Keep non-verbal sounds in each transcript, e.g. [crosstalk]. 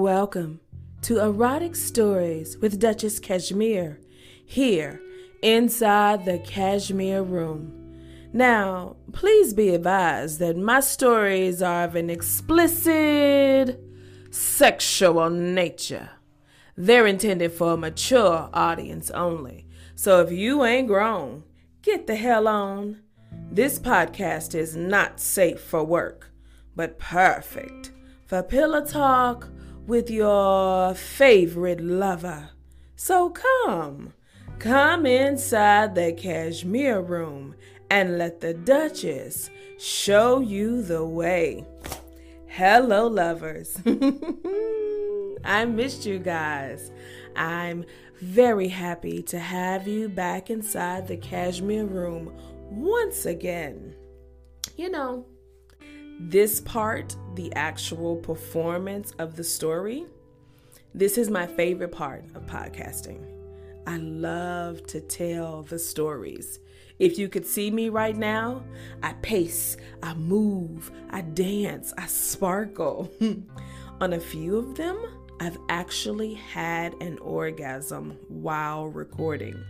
Welcome to Erotic Stories with Duchess Cashmere here inside the Cashmere Room. Now, please be advised that my stories are of an explicit sexual nature. They're intended for a mature audience only. So if you ain't grown, get the hell on. This podcast is not safe for work, but perfect for pillow talk with your favorite lover. So come, come inside the cashmere room and let the Duchess show you the way. Hello, lovers. [laughs] I missed you guys. I'm very happy to have you back inside the cashmere room once again. You know, this part, the actual performance of the story, this is my favorite part of podcasting. I love to tell the stories. If you could see me right now, I pace, I move, I dance, I sparkle. [laughs] On a few of them, I've actually had an orgasm while recording.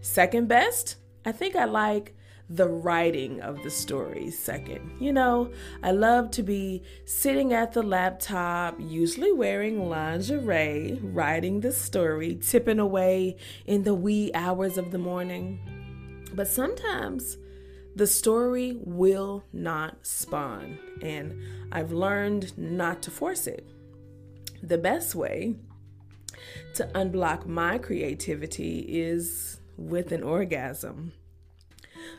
Second best, I think I like the writing of the story second. You know, I love to be sitting at the laptop, usually wearing lingerie, writing the story, tipping away in the wee hours of the morning. But sometimes the story will not spawn, and I've learned not to force it. The best way to unblock my creativity is with an orgasm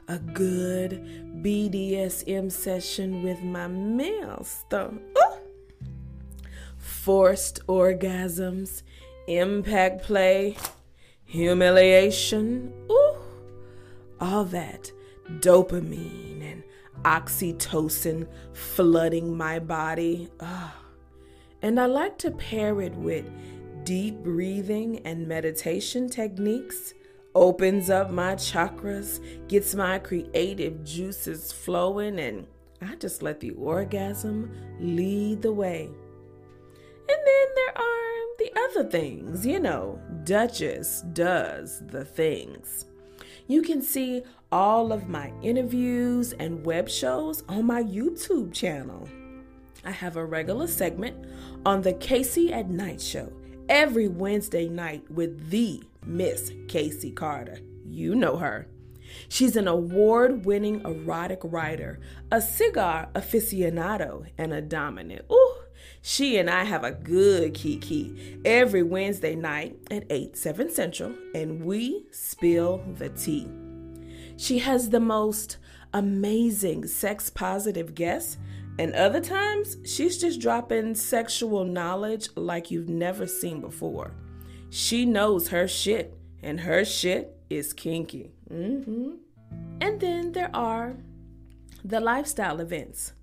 a good BDSM session with my master. Ooh. Forced orgasms, impact play, humiliation, ooh, all that dopamine and oxytocin flooding my body. And I like to pair it with deep breathing and meditation techniques opens up my chakras, gets my creative juices flowing, and I just let the orgasm lead the way. And then there are the other things, you know, Duchess does the things. You can see all of my interviews and web shows on my YouTube channel. I have a regular segment on the Casey at Night show every Wednesday night with the Miss Casey Carter. You know her. She's an award winning erotic writer, a cigar aficionado, and a dominant. Ooh, she and I have a good kiki every Wednesday night at 8, 7 Central, and we spill the tea. She has the most amazing sex positive guests, and other times she's just dropping sexual knowledge like you've never seen before. She knows her shit, and her shit is kinky. Mm-hmm. And then there are the lifestyle events.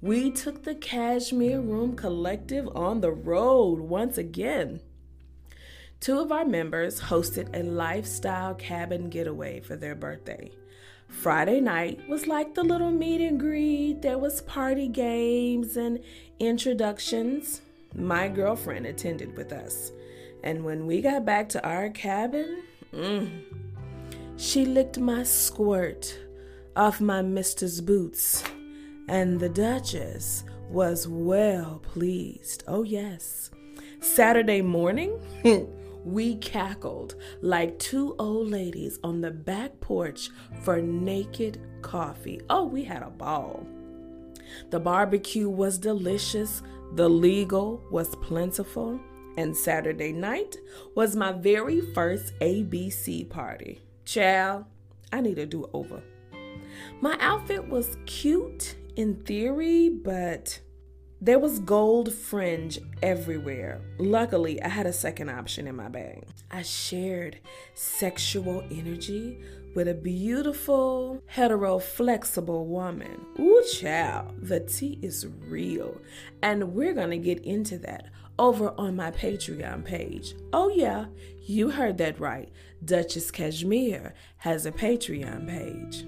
We took the Cashmere Room Collective on the road once again. Two of our members hosted a lifestyle cabin getaway for their birthday. Friday night was like the little meet and greet. There was party games and introductions. My girlfriend attended with us. And when we got back to our cabin, mm, she licked my squirt off my mister's boots, and the Duchess was well pleased. Oh, yes. Saturday morning, [laughs] we cackled like two old ladies on the back porch for naked coffee. Oh, we had a ball. The barbecue was delicious, the legal was plentiful and Saturday night was my very first ABC party. Child, I need a do over. My outfit was cute in theory, but there was gold fringe everywhere. Luckily, I had a second option in my bag. I shared sexual energy with a beautiful, hetero, flexible woman. Ooh, child, the tea is real. And we're gonna get into that over on my Patreon page. Oh, yeah, you heard that right. Duchess Cashmere has a Patreon page.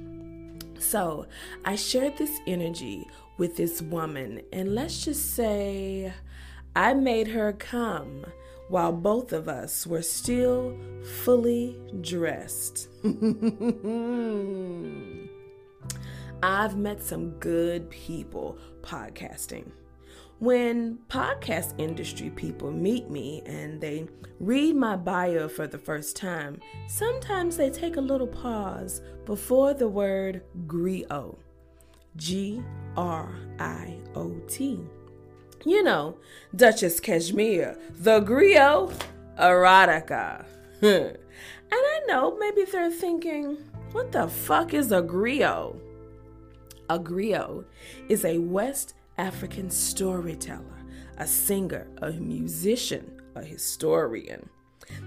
So I shared this energy with this woman, and let's just say I made her come while both of us were still fully dressed. [laughs] I've met some good people podcasting. When podcast industry people meet me and they read my bio for the first time, sometimes they take a little pause before the word griot. G R I O T. You know, Duchess Cashmere, the griot erotica. [laughs] and I know maybe they're thinking, what the fuck is a griot? A griot is a West African storyteller, a singer, a musician, a historian.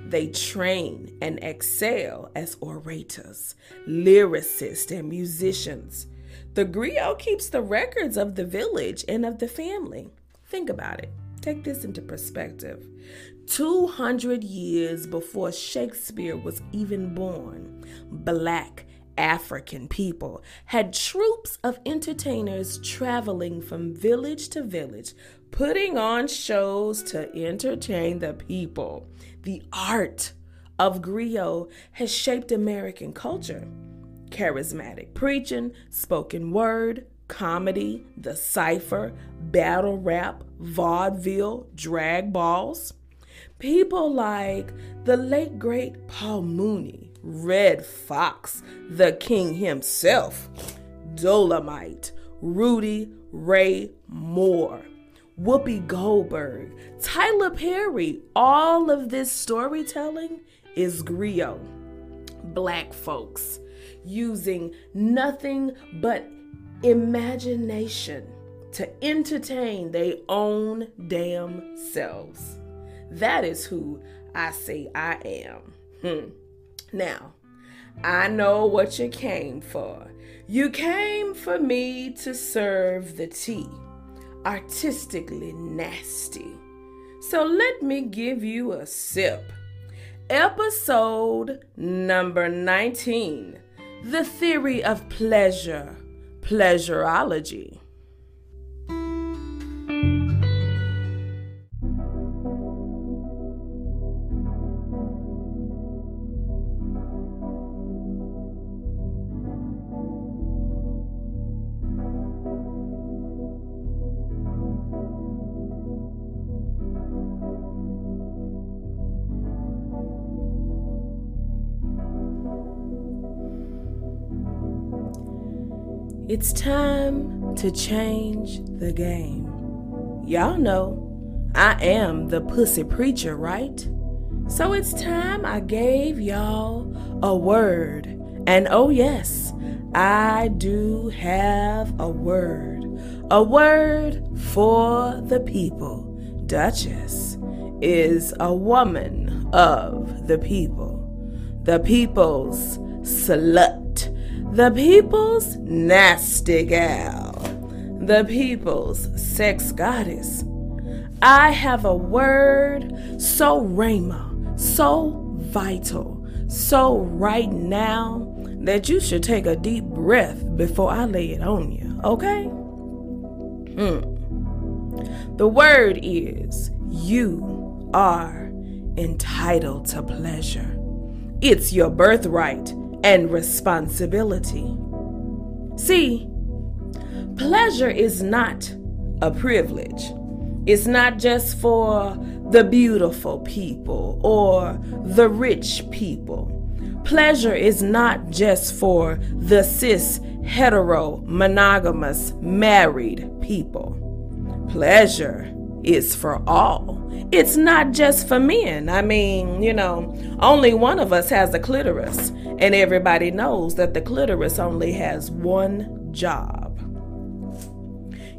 They train and excel as orators, lyricists, and musicians. The griot keeps the records of the village and of the family. Think about it. Take this into perspective. 200 years before Shakespeare was even born, black African people had troops of entertainers traveling from village to village, putting on shows to entertain the people. The art of griot has shaped American culture. Charismatic preaching, spoken word, comedy, the cipher, battle rap, vaudeville, drag balls. People like the late great Paul Mooney, Redd Foxx, the king himself, Dolomite, Rudy Ray Moore, Whoopi Goldberg, Tyler Perry. All of this storytelling is griot. Black folks using nothing but imagination to entertain their own damn selves. That is who I say I am. Hmm. Now, I know what you came for. You came for me to serve the tea, artistically nasty. So let me give you a sip. Episode number 19 The Theory of Pleasure, Pleasurology. It's time to change the game. Y'all know I am the pussy preacher, right? So it's time I gave y'all a word. And oh, yes, I do have a word. A word for the people. Duchess is a woman of the people. The people's slut the people's nasty gal. The people's sex goddess. I have a word so Rhema, so vital, so right now that you should take a deep breath before I lay it on you, okay? Hmm. The word is you are entitled to pleasure. It's your birthright and responsibility. See, pleasure is not a privilege. It's not just for the beautiful people or the rich people. Pleasure is not just for the cis, hetero, monogamous, married people. Pleasure is for all. It's not just for men. I mean, you know, only one of us has a clitoris, and everybody knows that the clitoris only has one job.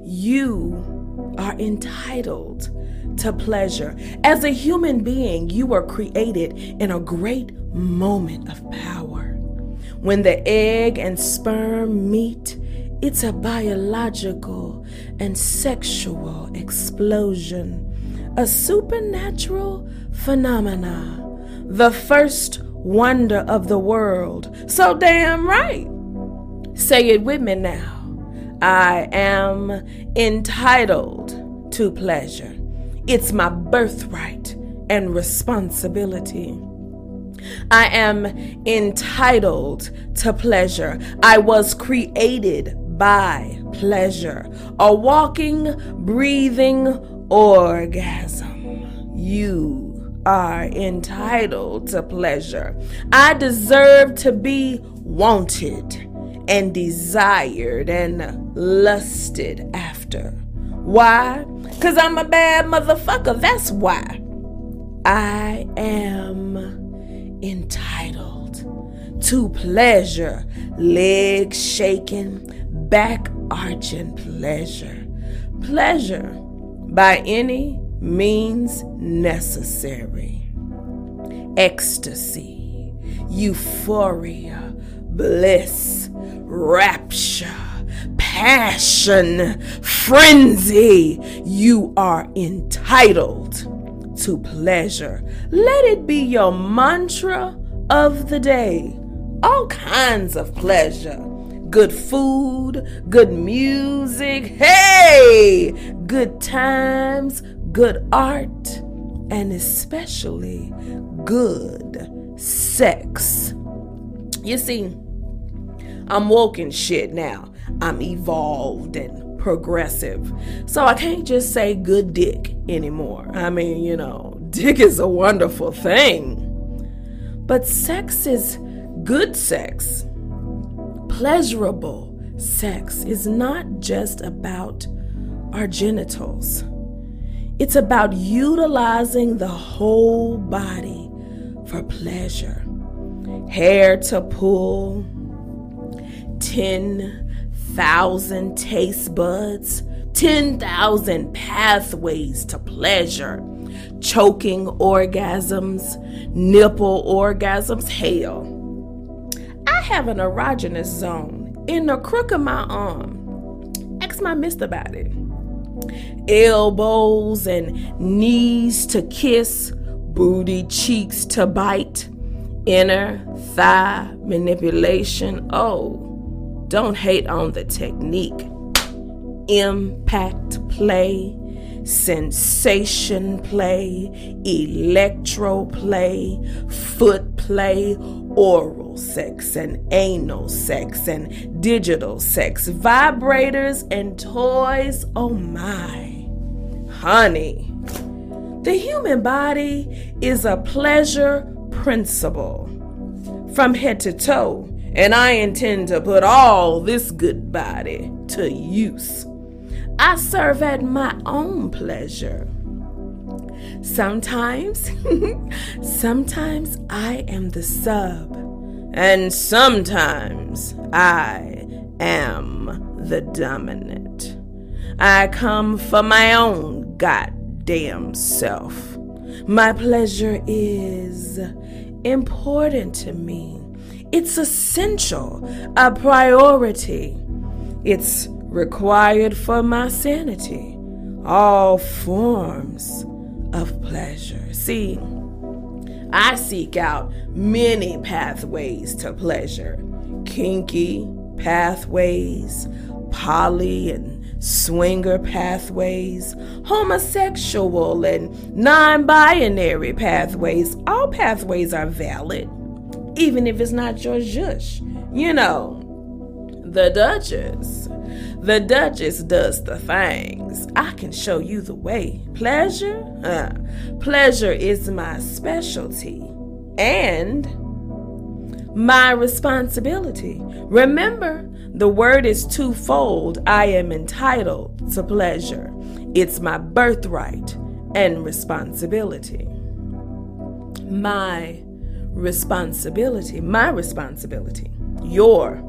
You are entitled to pleasure. As a human being, you were created in a great moment of power. When the egg and sperm meet, it's a biological and sexual explosion, a supernatural phenomena, the first wonder of the world. So damn right. Say it with me now. I am entitled to pleasure. It's my birthright and responsibility. I am entitled to pleasure. I was created by pleasure, a walking, breathing orgasm. You are entitled to pleasure. I deserve to be wanted and desired and lusted after. Why? Because I'm a bad motherfucker. That's why. I am entitled to pleasure, legs shaking, back arching pleasure. Pleasure by any means necessary. Ecstasy, euphoria, bliss, rapture, passion, frenzy. You are entitled to pleasure. Let it be your mantra of the day. All kinds of pleasure. Good food, good music, hey, good times, good art, and especially good sex. You see, I'm woken shit now. I'm evolved and progressive. So I can't just say good dick anymore. I mean, you know, dick is a wonderful thing. But sex is good sex. Pleasurable sex is not just about our genitals. It's about utilizing the whole body for pleasure. Hair to pull, 10 thousand taste buds, 10,000 pathways to pleasure, choking orgasms, nipple orgasms. Hell, have an erogenous zone in the crook of my arm. Ask my mister about it. Elbows and knees to kiss, booty cheeks to bite, inner thigh manipulation. Oh, don't hate on the technique. Impact play, sensation play, electro play, foot play, oral sex and anal sex and digital sex, vibrators and toys. Oh my, honey. The human body is a pleasure principle from head to toe and I intend to put all this good body to use. I serve at my own pleasure. Sometimes, [laughs] sometimes I am the sub, and sometimes I am the dominant. I come for my own goddamn self. My pleasure is important to me. It's essential, a priority. It's required for my sanity. All forms of pleasure. See, I seek out many pathways to pleasure kinky pathways, poly and swinger pathways, homosexual and non binary pathways. All pathways are valid even if it's not your zhush. You know, the Duchess. The Duchess does the things. I can show you the way. Pleasure? Uh, pleasure is my specialty and my responsibility. Remember, the word is twofold. I am entitled to pleasure, it's my birthright and responsibility. My responsibility, my responsibility, your,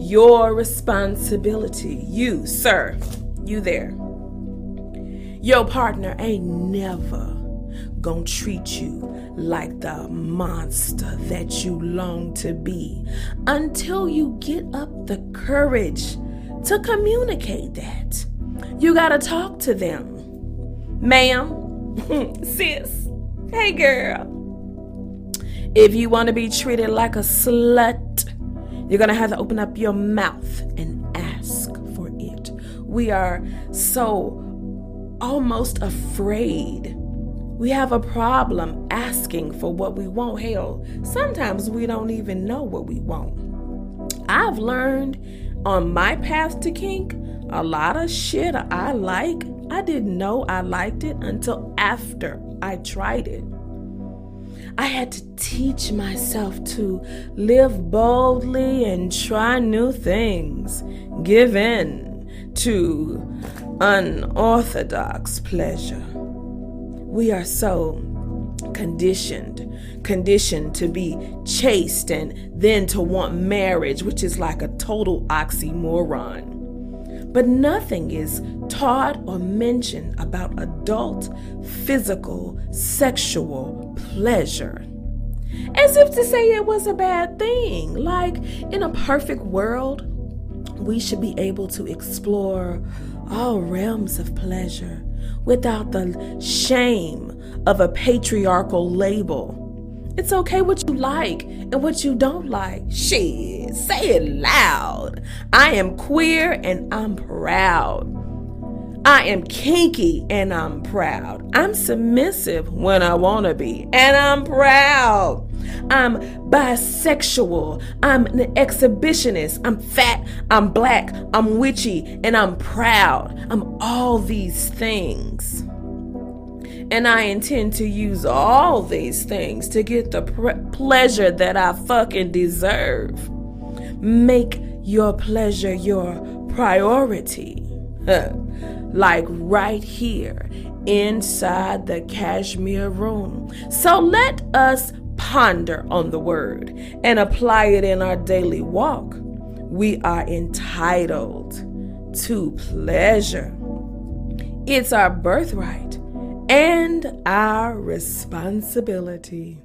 your responsibility. You, sir, you there. Your partner ain't never gonna treat you like the monster that you long to be until you get up the courage to communicate that. You gotta talk to them. Ma'am, [laughs] sis, hey girl, if you want to be treated like a slut, you're going to have to open up your mouth and ask for it. We are so almost afraid. We have a problem asking for what we want. Hell, sometimes we don't even know what we want. I've learned on my path to kink a lot of shit I like. I didn't know I liked it until after I tried it. I had to teach myself to live boldly and try new things, give in to unorthodox pleasure. We are so conditioned, conditioned to be chaste and then to want marriage, which is like a total oxymoron. But nothing is taught or mentioned about adult physical sexual pleasure. As if to say it was a bad thing. Like in a perfect world, we should be able to explore all realms of pleasure without the shame of a patriarchal label. It's okay what you like and what you don't like. Shit, say it loud. I am queer and I'm proud. I am kinky and I'm proud. I'm submissive when I want to be and I'm proud. I'm bisexual. I'm an exhibitionist. I'm fat. I'm black. I'm witchy and I'm proud. I'm all these things. And I intend to use all these things to get the pleasure that I fucking deserve. Make your pleasure your priority. [laughs] like right here inside the cashmere room. So let us ponder on the word and apply it in our daily walk. We are entitled to pleasure. It's our birthright and our responsibility.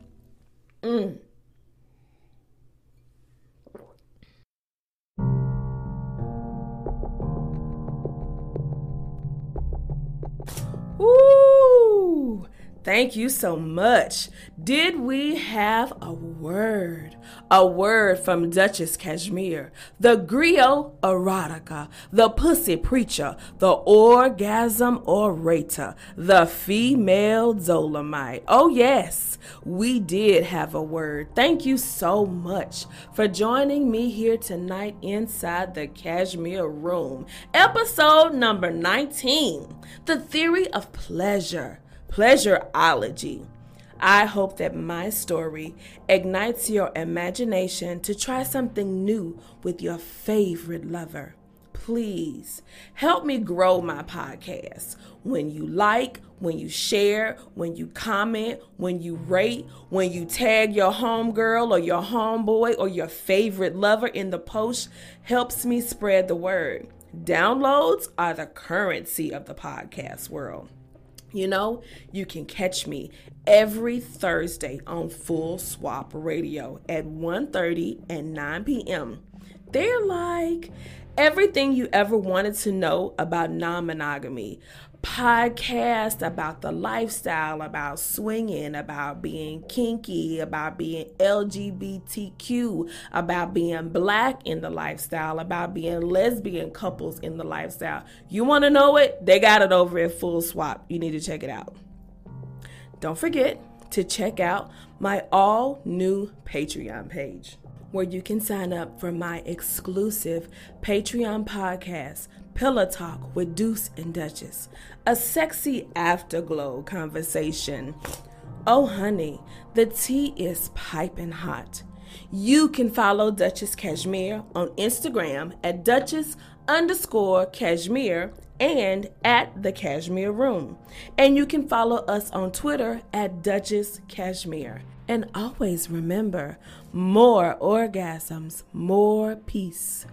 Mm. Ooh, thank you so much. Did we have a word? A word from Duchess Cashmere, the griot erotica, the pussy preacher, the orgasm orator, the female dolomite. Oh, yes, we did have a word. Thank you so much for joining me here tonight inside the Cashmere Room, episode number 19 The Theory of Pleasure, Pleasurology. I hope that my story ignites your imagination to try something new with your favorite lover. Please help me grow my podcast. When you like, when you share, when you comment, when you rate, when you tag your homegirl or your homeboy or your favorite lover in the post, helps me spread the word. Downloads are the currency of the podcast world. You know, you can catch me every Thursday on Full Swap Radio at 1:30 and 9 p.m. They're like everything you ever wanted to know about non-monogamy. Podcast about the lifestyle, about swinging, about being kinky, about being LGBTQ, about being black in the lifestyle, about being lesbian couples in the lifestyle. You want to know it? They got it over at Full Swap. You need to check it out. Don't forget to check out my all new Patreon page where you can sign up for my exclusive Patreon podcast, Pillow Talk with Deuce and Duchess, a sexy afterglow conversation. Oh, honey, the tea is piping hot. You can follow Duchess Cashmere on Instagram at Duchess underscore Cashmere and at the Cashmere Room. And you can follow us on Twitter at Duchess Cashmere. And always remember more orgasms, more peace.